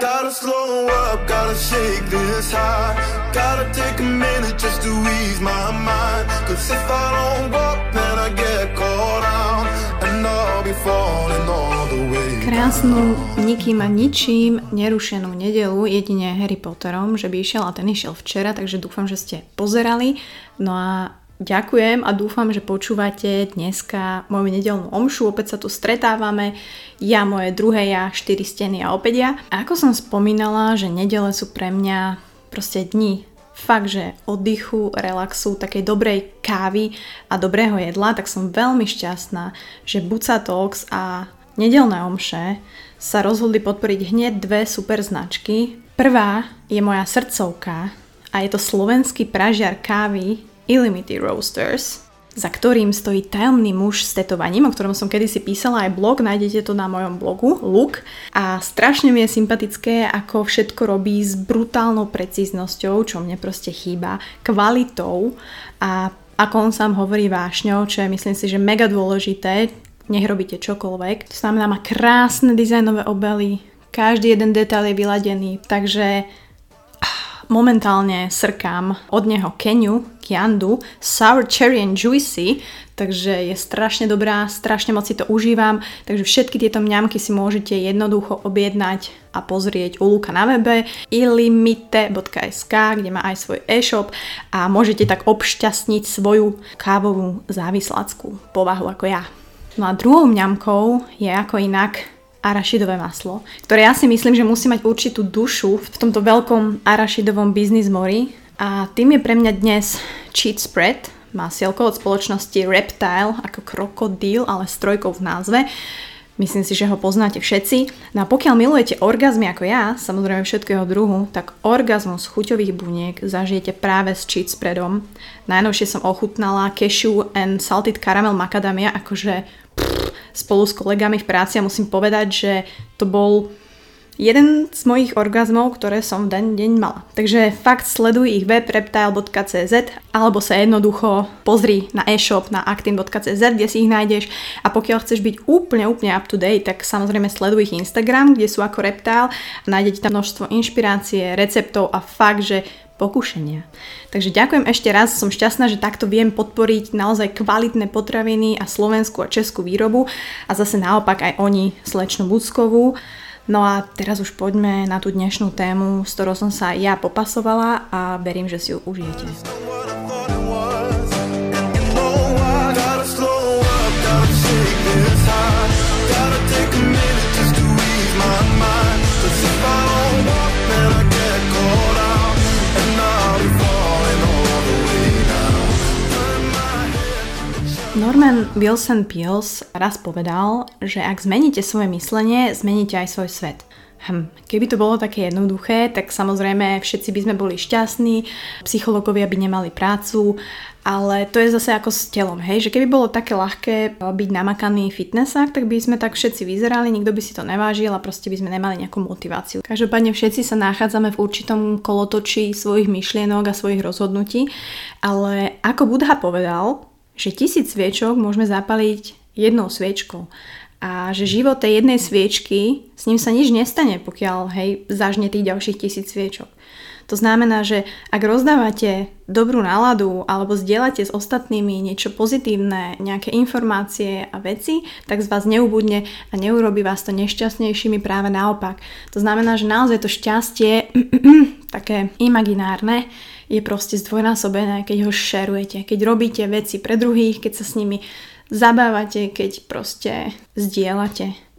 Gotta slow up, gotta shake this high. Gotta take a minute just to ease my mind. Cause if I don't walk, then I get caught out. And I'll be falling all the way. Krásnu, nikým a ničím nerušenú nedelu, jedine Harry Potterom, že by išiel a ten išiel včera, takže dúfam, že ste pozerali. No a Ďakujem a dúfam, že počúvate dneska moju nedelnú omšu. Opäť sa tu stretávame. Ja, moje druhé ja, štyri steny a opäť ja. A ako som spomínala, že nedele sú pre mňa proste dni fakt, že oddychu, relaxu, takej dobrej kávy a dobrého jedla, tak som veľmi šťastná, že Buca Talks a nedelné omše sa rozhodli podporiť hneď dve super značky. Prvá je moja srdcovka a je to slovenský pražiar kávy Illimity Roasters, za ktorým stojí tajomný muž s tetovaním, o ktorom som kedysi písala aj blog, nájdete to na mojom blogu, Look. A strašne mi je sympatické, ako všetko robí s brutálnou precíznosťou, čo mne proste chýba, kvalitou a ako on sám hovorí vášňou, čo je myslím si, že mega dôležité, nech robíte čokoľvek. To znamená, má krásne dizajnové obely, každý jeden detail je vyladený, takže momentálne srkám od neho Keniu, Kiandu, Sour Cherry and Juicy, takže je strašne dobrá, strašne moc si to užívam, takže všetky tieto mňamky si môžete jednoducho objednať a pozrieť u Luka na webe ilimite.sk, kde má aj svoj e-shop a môžete tak obšťastniť svoju kávovú závislackú povahu ako ja. No a druhou mňamkou je ako inak arašidové maslo, ktoré ja si myslím, že musí mať určitú dušu v tomto veľkom arašidovom biznis mori a tým je pre mňa dnes cheat spread, masielko od spoločnosti Reptile ako krokodíl, ale s trojkou v názve. Myslím si, že ho poznáte všetci. No a pokiaľ milujete orgazmy ako ja, samozrejme všetkého druhu, tak orgazmus chuťových buniek zažijete práve s cheat spreadom. Najnovšie som ochutnala cashew and salted caramel macadamia, akože spolu s kolegami v práci a musím povedať, že to bol jeden z mojich orgazmov, ktoré som v daný deň mala. Takže fakt sleduj ich web reptile.cz alebo sa jednoducho pozri na e-shop na actin.cz, kde si ich nájdeš a pokiaľ chceš byť úplne, úplne up to date, tak samozrejme sleduj ich Instagram, kde sú ako Reptile nájdete tam množstvo inšpirácie, receptov a fakt, že pokušenia. Takže ďakujem ešte raz, som šťastná, že takto viem podporiť naozaj kvalitné potraviny a slovenskú a českú výrobu a zase naopak aj oni slečnú Buckovú. No a teraz už poďme na tú dnešnú tému, s ktorou som sa ja popasovala a verím, že si ju užijete. Norman Wilson Peels raz povedal, že ak zmeníte svoje myslenie, zmeníte aj svoj svet. Hm, keby to bolo také jednoduché, tak samozrejme všetci by sme boli šťastní, psychológovia by nemali prácu, ale to je zase ako s telom, hej, že keby bolo také ľahké byť namakaný v fitnessách, tak by sme tak všetci vyzerali, nikto by si to nevážil a proste by sme nemali nejakú motiváciu. Každopádne všetci sa nachádzame v určitom kolotočí svojich myšlienok a svojich rozhodnutí, ale ako Budha povedal, že tisíc sviečok môžeme zapaliť jednou sviečkou a že život tej jednej sviečky, s ním sa nič nestane, pokiaľ hej, zažne tých ďalších tisíc sviečok. To znamená, že ak rozdávate dobrú náladu alebo zdieľate s ostatnými niečo pozitívne, nejaké informácie a veci, tak z vás neubudne a neurobi vás to nešťastnejšími práve naopak. To znamená, že naozaj to šťastie, také imaginárne, je proste zdvojnásobené, keď ho šerujete, keď robíte veci pre druhých, keď sa s nimi zabávate, keď proste zdieľate.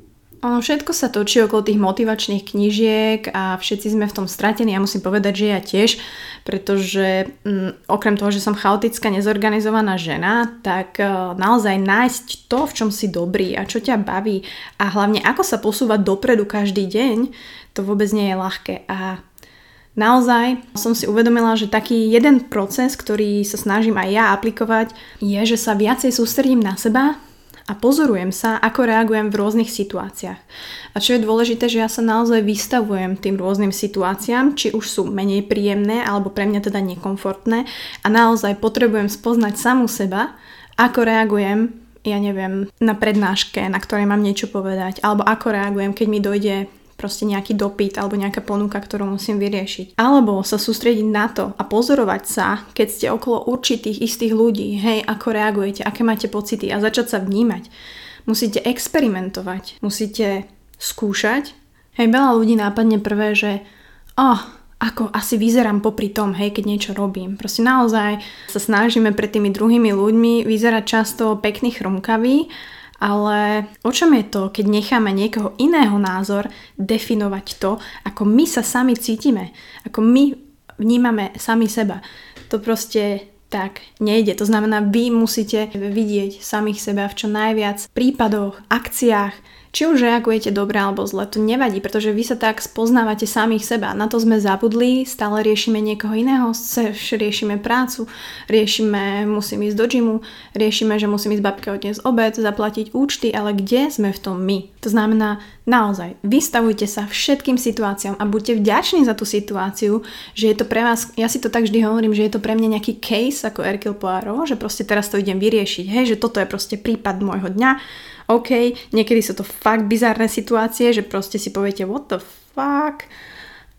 Ono všetko sa točí okolo tých motivačných knížiek a všetci sme v tom stratení. Ja musím povedať, že ja tiež, pretože m, mm, okrem toho, že som chaotická, nezorganizovaná žena, tak uh, naozaj nájsť to, v čom si dobrý a čo ťa baví a hlavne ako sa posúvať dopredu každý deň, to vôbec nie je ľahké. A Naozaj som si uvedomila, že taký jeden proces, ktorý sa snažím aj ja aplikovať, je, že sa viacej sústredím na seba a pozorujem sa, ako reagujem v rôznych situáciách. A čo je dôležité, že ja sa naozaj vystavujem tým rôznym situáciám, či už sú menej príjemné alebo pre mňa teda nekomfortné a naozaj potrebujem spoznať samú seba, ako reagujem ja neviem, na prednáške, na ktorej mám niečo povedať, alebo ako reagujem, keď mi dojde proste nejaký dopyt alebo nejaká ponuka, ktorú musím vyriešiť. Alebo sa sústrediť na to a pozorovať sa, keď ste okolo určitých istých ľudí, hej, ako reagujete, aké máte pocity a začať sa vnímať. Musíte experimentovať, musíte skúšať. Hej, veľa ľudí nápadne prvé, že oh, ako asi vyzerám popri tom, hej, keď niečo robím. Proste naozaj sa snažíme pred tými druhými ľuďmi vyzerať často pekný chrumkavý ale o čom je to, keď necháme niekoho iného názor definovať to, ako my sa sami cítime, ako my vnímame sami seba. To proste tak nejde. To znamená, vy musíte vidieť samých seba v čo najviac prípadoch, akciách, či už reagujete dobre alebo zle, to nevadí, pretože vy sa tak spoznávate samých seba. Na to sme zabudli, stále riešime niekoho iného, riešime prácu, riešime, musím ísť do gymu, riešime, že musím ísť babke odniesť obed, zaplatiť účty, ale kde sme v tom my? To znamená, naozaj, vystavujte sa všetkým situáciám a buďte vďační za tú situáciu, že je to pre vás, ja si to tak vždy hovorím, že je to pre mňa nejaký case ako Erkil Poirot, že proste teraz to idem vyriešiť, hej, že toto je proste prípad môjho dňa, OK, niekedy sú to fakt bizárne situácie, že proste si poviete what the fuck,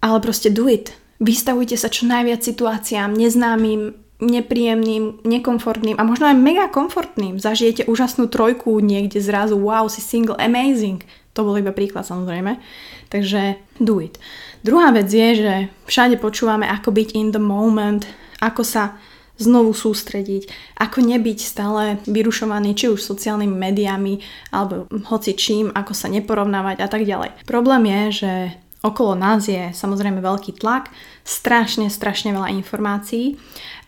ale proste do it. Vystavujte sa čo najviac situáciám, neznámym, nepríjemným, nekomfortným a možno aj mega komfortným. Zažijete úžasnú trojku niekde zrazu, wow, si single, amazing. To bol iba príklad samozrejme. Takže do it. Druhá vec je, že všade počúvame, ako byť in the moment, ako sa znovu sústrediť, ako nebyť stále vyrušovaný či už sociálnymi médiami alebo hoci čím, ako sa neporovnávať a tak ďalej. Problém je, že okolo nás je samozrejme veľký tlak, strašne, strašne veľa informácií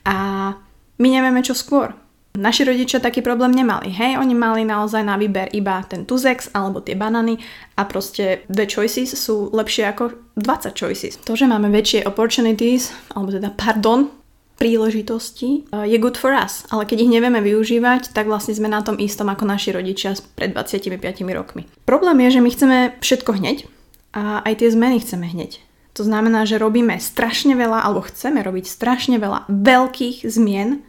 a my nevieme čo skôr. Naši rodičia taký problém nemali, hej, oni mali naozaj na výber iba ten tuzex alebo tie banany a proste dve choices sú lepšie ako 20 choices. To, že máme väčšie opportunities, alebo teda pardon, príležitosti je good for us, ale keď ich nevieme využívať, tak vlastne sme na tom istom ako naši rodičia pred 25 rokmi. Problém je, že my chceme všetko hneď a aj tie zmeny chceme hneď. To znamená, že robíme strašne veľa, alebo chceme robiť strašne veľa veľkých zmien,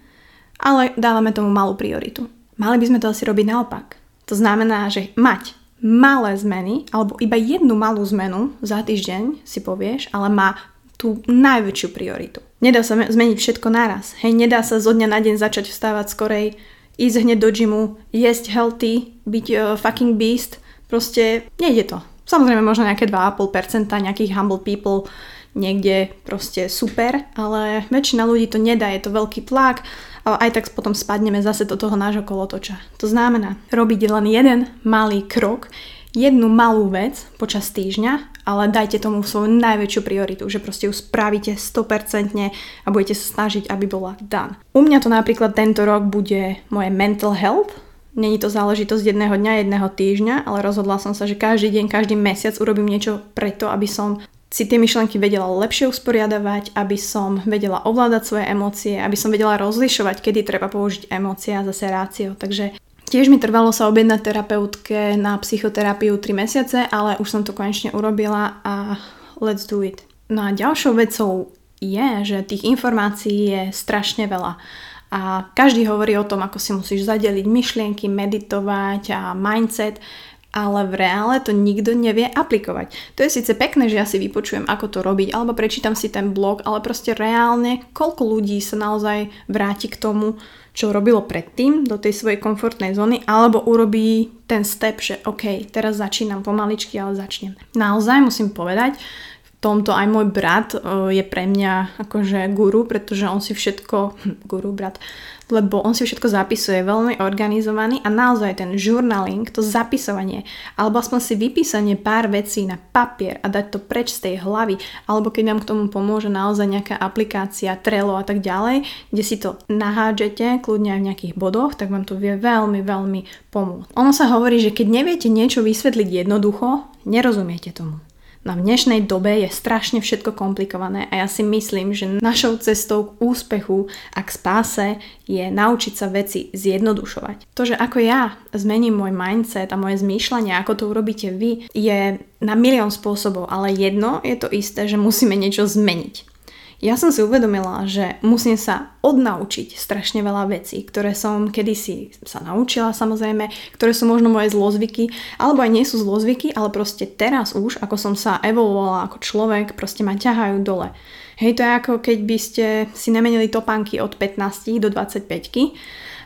ale dávame tomu malú prioritu. Mali by sme to asi robiť naopak. To znamená, že mať malé zmeny, alebo iba jednu malú zmenu za týždeň si povieš, ale má tú najväčšiu prioritu. Nedá sa zmeniť všetko naraz. Hej, nedá sa zo dňa na deň začať vstávať skorej, ísť hneď do gymu, jesť healthy, byť uh, fucking beast. Proste nejde to. Samozrejme možno nejaké 2,5% nejakých humble people niekde proste super, ale väčšina ľudí to nedá, je to veľký tlak a aj tak potom spadneme zase do toho nášho kolotoča. To znamená robiť len jeden malý krok, jednu malú vec počas týždňa ale dajte tomu svoju najväčšiu prioritu, že proste ju spravíte 100% a budete sa snažiť, aby bola done. U mňa to napríklad tento rok bude moje mental health, Není to záležitosť jedného dňa, jedného týždňa, ale rozhodla som sa, že každý deň, každý mesiac urobím niečo preto, aby som si tie myšlenky vedela lepšie usporiadavať, aby som vedela ovládať svoje emócie, aby som vedela rozlišovať, kedy treba použiť emócie a zase rácio. Takže Tiež mi trvalo sa objednať terapeutke na psychoterapiu 3 mesiace, ale už som to konečne urobila a let's do it. No a ďalšou vecou je, že tých informácií je strašne veľa. A každý hovorí o tom, ako si musíš zadeliť myšlienky, meditovať a mindset, ale v reále to nikto nevie aplikovať. To je síce pekné, že ja si vypočujem, ako to robiť, alebo prečítam si ten blog, ale proste reálne, koľko ľudí sa naozaj vráti k tomu, čo robilo predtým do tej svojej komfortnej zóny, alebo urobí ten step, že OK, teraz začínam pomaličky, ale začnem. Naozaj musím povedať, tomto aj môj brat je pre mňa akože guru, pretože on si všetko, guru brat, lebo on si všetko zapisuje, veľmi organizovaný a naozaj ten journaling, to zapisovanie, alebo aspoň si vypísanie pár vecí na papier a dať to preč z tej hlavy, alebo keď vám k tomu pomôže naozaj nejaká aplikácia, Trello a tak ďalej, kde si to nahádžete, kľudne aj v nejakých bodoch, tak vám to vie veľmi, veľmi pomôcť. Ono sa hovorí, že keď neviete niečo vysvetliť jednoducho, nerozumiete tomu. Na dnešnej dobe je strašne všetko komplikované a ja si myslím, že našou cestou k úspechu a k spáse je naučiť sa veci zjednodušovať. To, že ako ja zmením môj mindset a moje zmýšľanie, ako to urobíte vy, je na milión spôsobov, ale jedno je to isté, že musíme niečo zmeniť. Ja som si uvedomila, že musím sa odnaučiť strašne veľa vecí, ktoré som kedysi sa naučila samozrejme, ktoré sú možno moje zlozvyky, alebo aj nie sú zlozvyky, ale proste teraz už, ako som sa evoluovala ako človek, proste ma ťahajú dole. Hej, to je ako keď by ste si nemenili topánky od 15 do 25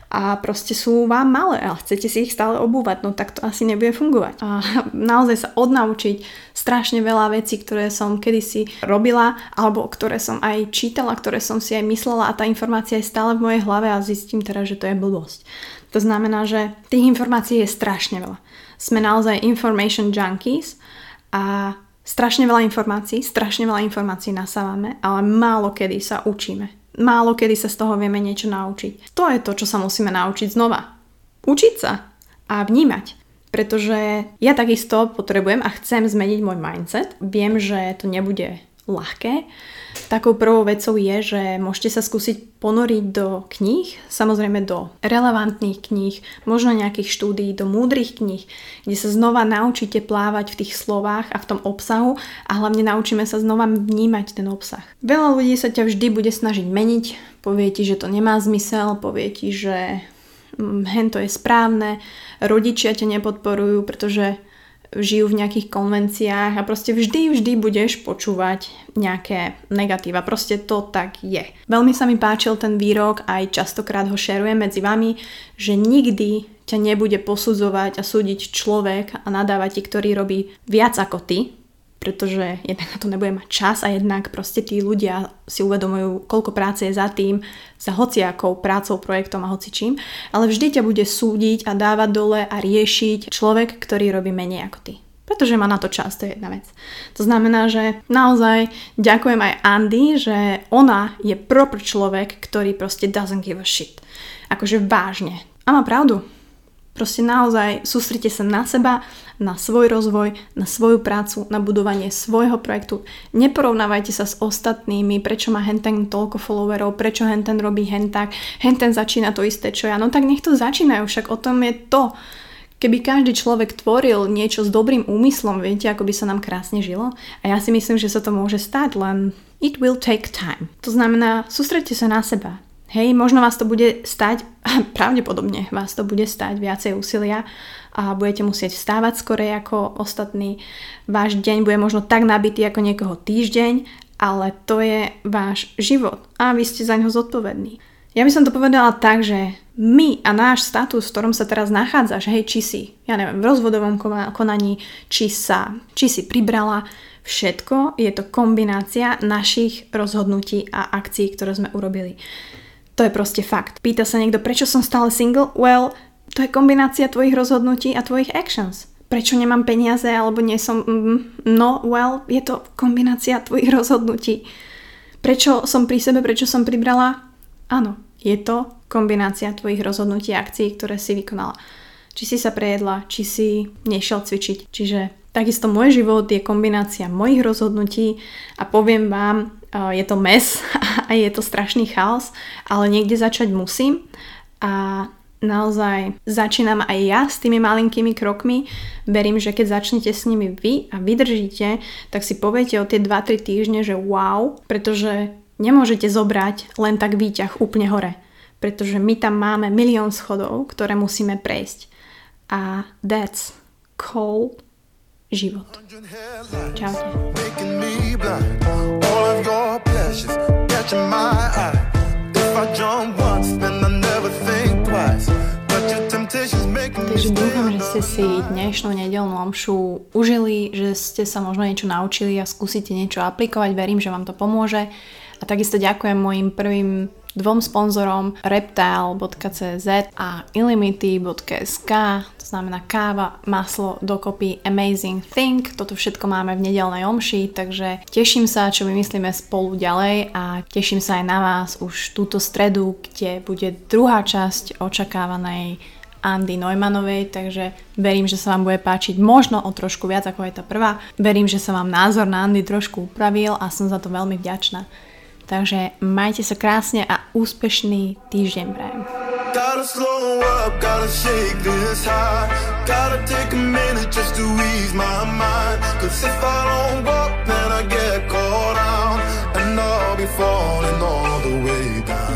a proste sú vám malé a chcete si ich stále obúvať, no tak to asi nebude fungovať. A naozaj sa odnaučiť strašne veľa vecí, ktoré som kedysi robila, alebo ktoré som aj čítala, ktoré som si aj myslela a tá informácia je stále v mojej hlave a zistím teda, že to je blbosť. To znamená, že tých informácií je strašne veľa. Sme naozaj information junkies a strašne veľa informácií, strašne veľa informácií nasávame, ale málo kedy sa učíme málo kedy sa z toho vieme niečo naučiť. To je to, čo sa musíme naučiť znova. Učiť sa a vnímať. Pretože ja takisto potrebujem a chcem zmeniť môj mindset. Viem, že to nebude ľahké. Takou prvou vecou je, že môžete sa skúsiť ponoriť do kníh, samozrejme do relevantných kníh, možno nejakých štúdií, do múdrych kníh, kde sa znova naučíte plávať v tých slovách a v tom obsahu a hlavne naučíme sa znova vnímať ten obsah. Veľa ľudí sa ťa vždy bude snažiť meniť, povie ti, že to nemá zmysel, povie ti, že hm, hen to je správne, rodičia ťa nepodporujú, pretože žijú v nejakých konvenciách a proste vždy, vždy budeš počúvať nejaké negatíva. Proste to tak je. Veľmi sa mi páčil ten výrok, aj častokrát ho šerujem medzi vami, že nikdy ťa nebude posudzovať a súdiť človek a nadávať ti, ktorý robí viac ako ty, pretože jednak na to nebude mať čas a jednak proste tí ľudia si uvedomujú, koľko práce je za tým, za hociakou prácou, projektom a hocičím, ale vždy ťa bude súdiť a dávať dole a riešiť človek, ktorý robí menej ako ty. Pretože má na to čas, to je jedna vec. To znamená, že naozaj ďakujem aj Andy, že ona je proper človek, ktorý proste doesn't give a shit. Akože vážne. A má pravdu. Proste naozaj sústrite sa na seba, na svoj rozvoj, na svoju prácu, na budovanie svojho projektu. Neporovnávajte sa s ostatnými, prečo má henten toľko followerov, prečo henten robí hentak, henten začína to isté čo ja. No tak nech to začínajú, však o tom je to. Keby každý človek tvoril niečo s dobrým úmyslom, viete, ako by sa nám krásne žilo? A ja si myslím, že sa to môže stať, len it will take time. To znamená, sústredte sa na seba. Hej, možno vás to bude stať, pravdepodobne vás to bude stať viacej úsilia a budete musieť vstávať skorej ako ostatní. Váš deň bude možno tak nabitý ako niekoho týždeň, ale to je váš život a vy ste za ňo zodpovední. Ja by som to povedala tak, že my a náš status, v ktorom sa teraz nachádzaš, hej, či si, ja neviem, v rozvodovom konaní, či sa, či si pribrala, všetko je to kombinácia našich rozhodnutí a akcií, ktoré sme urobili. To je proste fakt. Pýta sa niekto, prečo som stále single? Well, to je kombinácia tvojich rozhodnutí a tvojich actions. Prečo nemám peniaze alebo nie som... Mm, no, well, je to kombinácia tvojich rozhodnutí. Prečo som pri sebe, prečo som pribrala? Áno, je to kombinácia tvojich rozhodnutí a akcií, ktoré si vykonala. Či si sa prejedla, či si nešiel cvičiť. Čiže takisto môj život je kombinácia mojich rozhodnutí a poviem vám, je to mes a je to strašný chaos, ale niekde začať musím a naozaj začínam aj ja s tými malinkými krokmi. Verím, že keď začnete s nimi vy a vydržíte, tak si poviete o tie 2-3 týždne, že wow, pretože nemôžete zobrať len tak výťah úplne hore. Pretože my tam máme milión schodov, ktoré musíme prejsť. A that's called život. Čaute. Takže dúfam, že ste si dnešnú nedelnú omšu užili, že ste sa možno niečo naučili a skúsite niečo aplikovať. Verím, že vám to pomôže. A takisto ďakujem mojim prvým dvom sponzorom reptile.cz a illimity.sk to znamená káva, maslo, dokopy Amazing Think. Toto všetko máme v nedelnej omši, takže teším sa, čo vymyslíme spolu ďalej a teším sa aj na vás už túto stredu, kde bude druhá časť očakávanej Andy Neumannovej, takže verím, že sa vám bude páčiť možno o trošku viac ako je tá prvá. Verím, že sa vám názor na Andy trošku upravil a som za to veľmi vďačná. Takže majte sa krásne a úspešný týždeň prajem. Gotta slow up, gotta shake this high Gotta take a minute just to ease my mind Cause if I don't walk then I get caught out And I'll be falling all the way down.